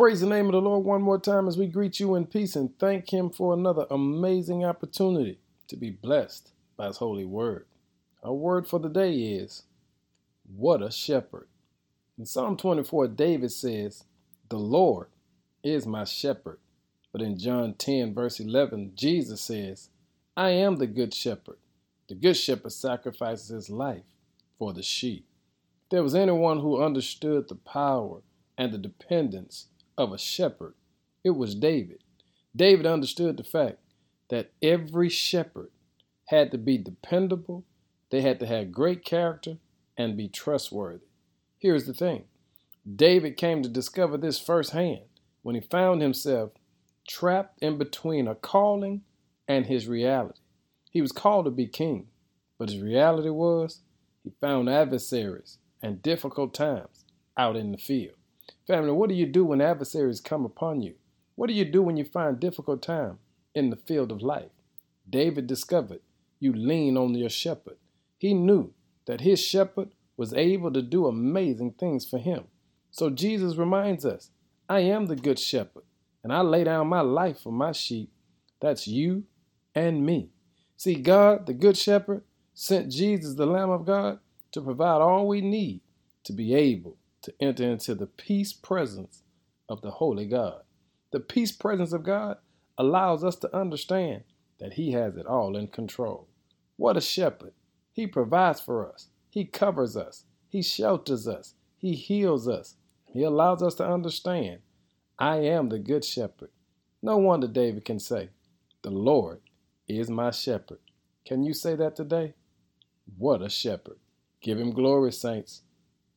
praise the name of the Lord one more time as we greet you in peace and thank Him for another amazing opportunity to be blessed by His holy word. Our word for the day is, What a shepherd. In Psalm 24, David says, The Lord is my shepherd. But in John 10, verse 11, Jesus says, I am the good shepherd. The good shepherd sacrifices his life for the sheep. If there was anyone who understood the power and the dependence of a shepherd, it was David. David understood the fact that every shepherd had to be dependable, they had to have great character, and be trustworthy. Here's the thing David came to discover this firsthand when he found himself trapped in between a calling and his reality. He was called to be king, but his reality was he found adversaries and difficult times out in the field. Family, what do you do when adversaries come upon you? What do you do when you find difficult time in the field of life? David discovered you lean on your shepherd. He knew that his shepherd was able to do amazing things for him. So Jesus reminds us, I am the good shepherd, and I lay down my life for my sheep. That's you and me. See, God, the good shepherd, sent Jesus, the Lamb of God, to provide all we need to be able to enter into the peace presence of the Holy God. The peace presence of God allows us to understand that He has it all in control. What a shepherd! He provides for us, He covers us, He shelters us, He heals us. He allows us to understand I am the good shepherd. No wonder David can say, The Lord is my shepherd. Can you say that today? What a shepherd. Give him glory, saints.